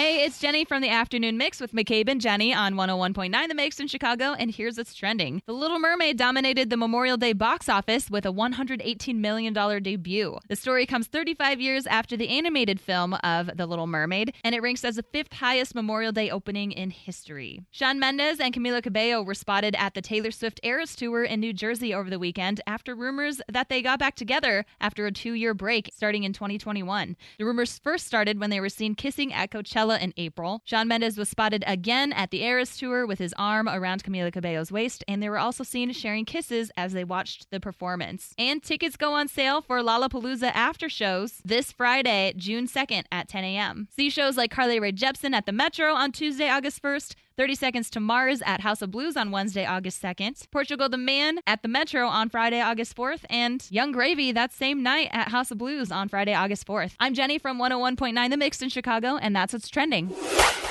hey it's Jenny from the Afternoon Mix with McCabe and Jenny on 101.9 The Mix in Chicago, and here's what's trending. The Little Mermaid dominated the Memorial Day box office with a $118 million debut. The story comes 35 years after the animated film of The Little Mermaid, and it ranks as the fifth highest Memorial Day opening in history. Shawn Mendes and Camila Cabello were spotted at the Taylor Swift Eras Tour in New Jersey over the weekend after rumors that they got back together after a two year break starting in 2021. The rumors first started when they were seen kissing at Coachella in April. Shawn Mendes was spotted again at the Eras tour with his arm around Camila Cabello's waist, and they were also seen sharing kisses as they watched the performance. And tickets go on sale for Lollapalooza after shows this Friday, June 2nd at 10 a.m. See shows like Carly Rae Jepsen at the Metro on Tuesday, August 1st. 30 Seconds to Mars at House of Blues on Wednesday, August 2nd. Portugal the Man at the Metro on Friday, August 4th. And Yung Gravy that same night at House of Blues on Friday, August 4th. I'm Jenny from 101.9 The Mix in Chicago, and that's what's trending listening.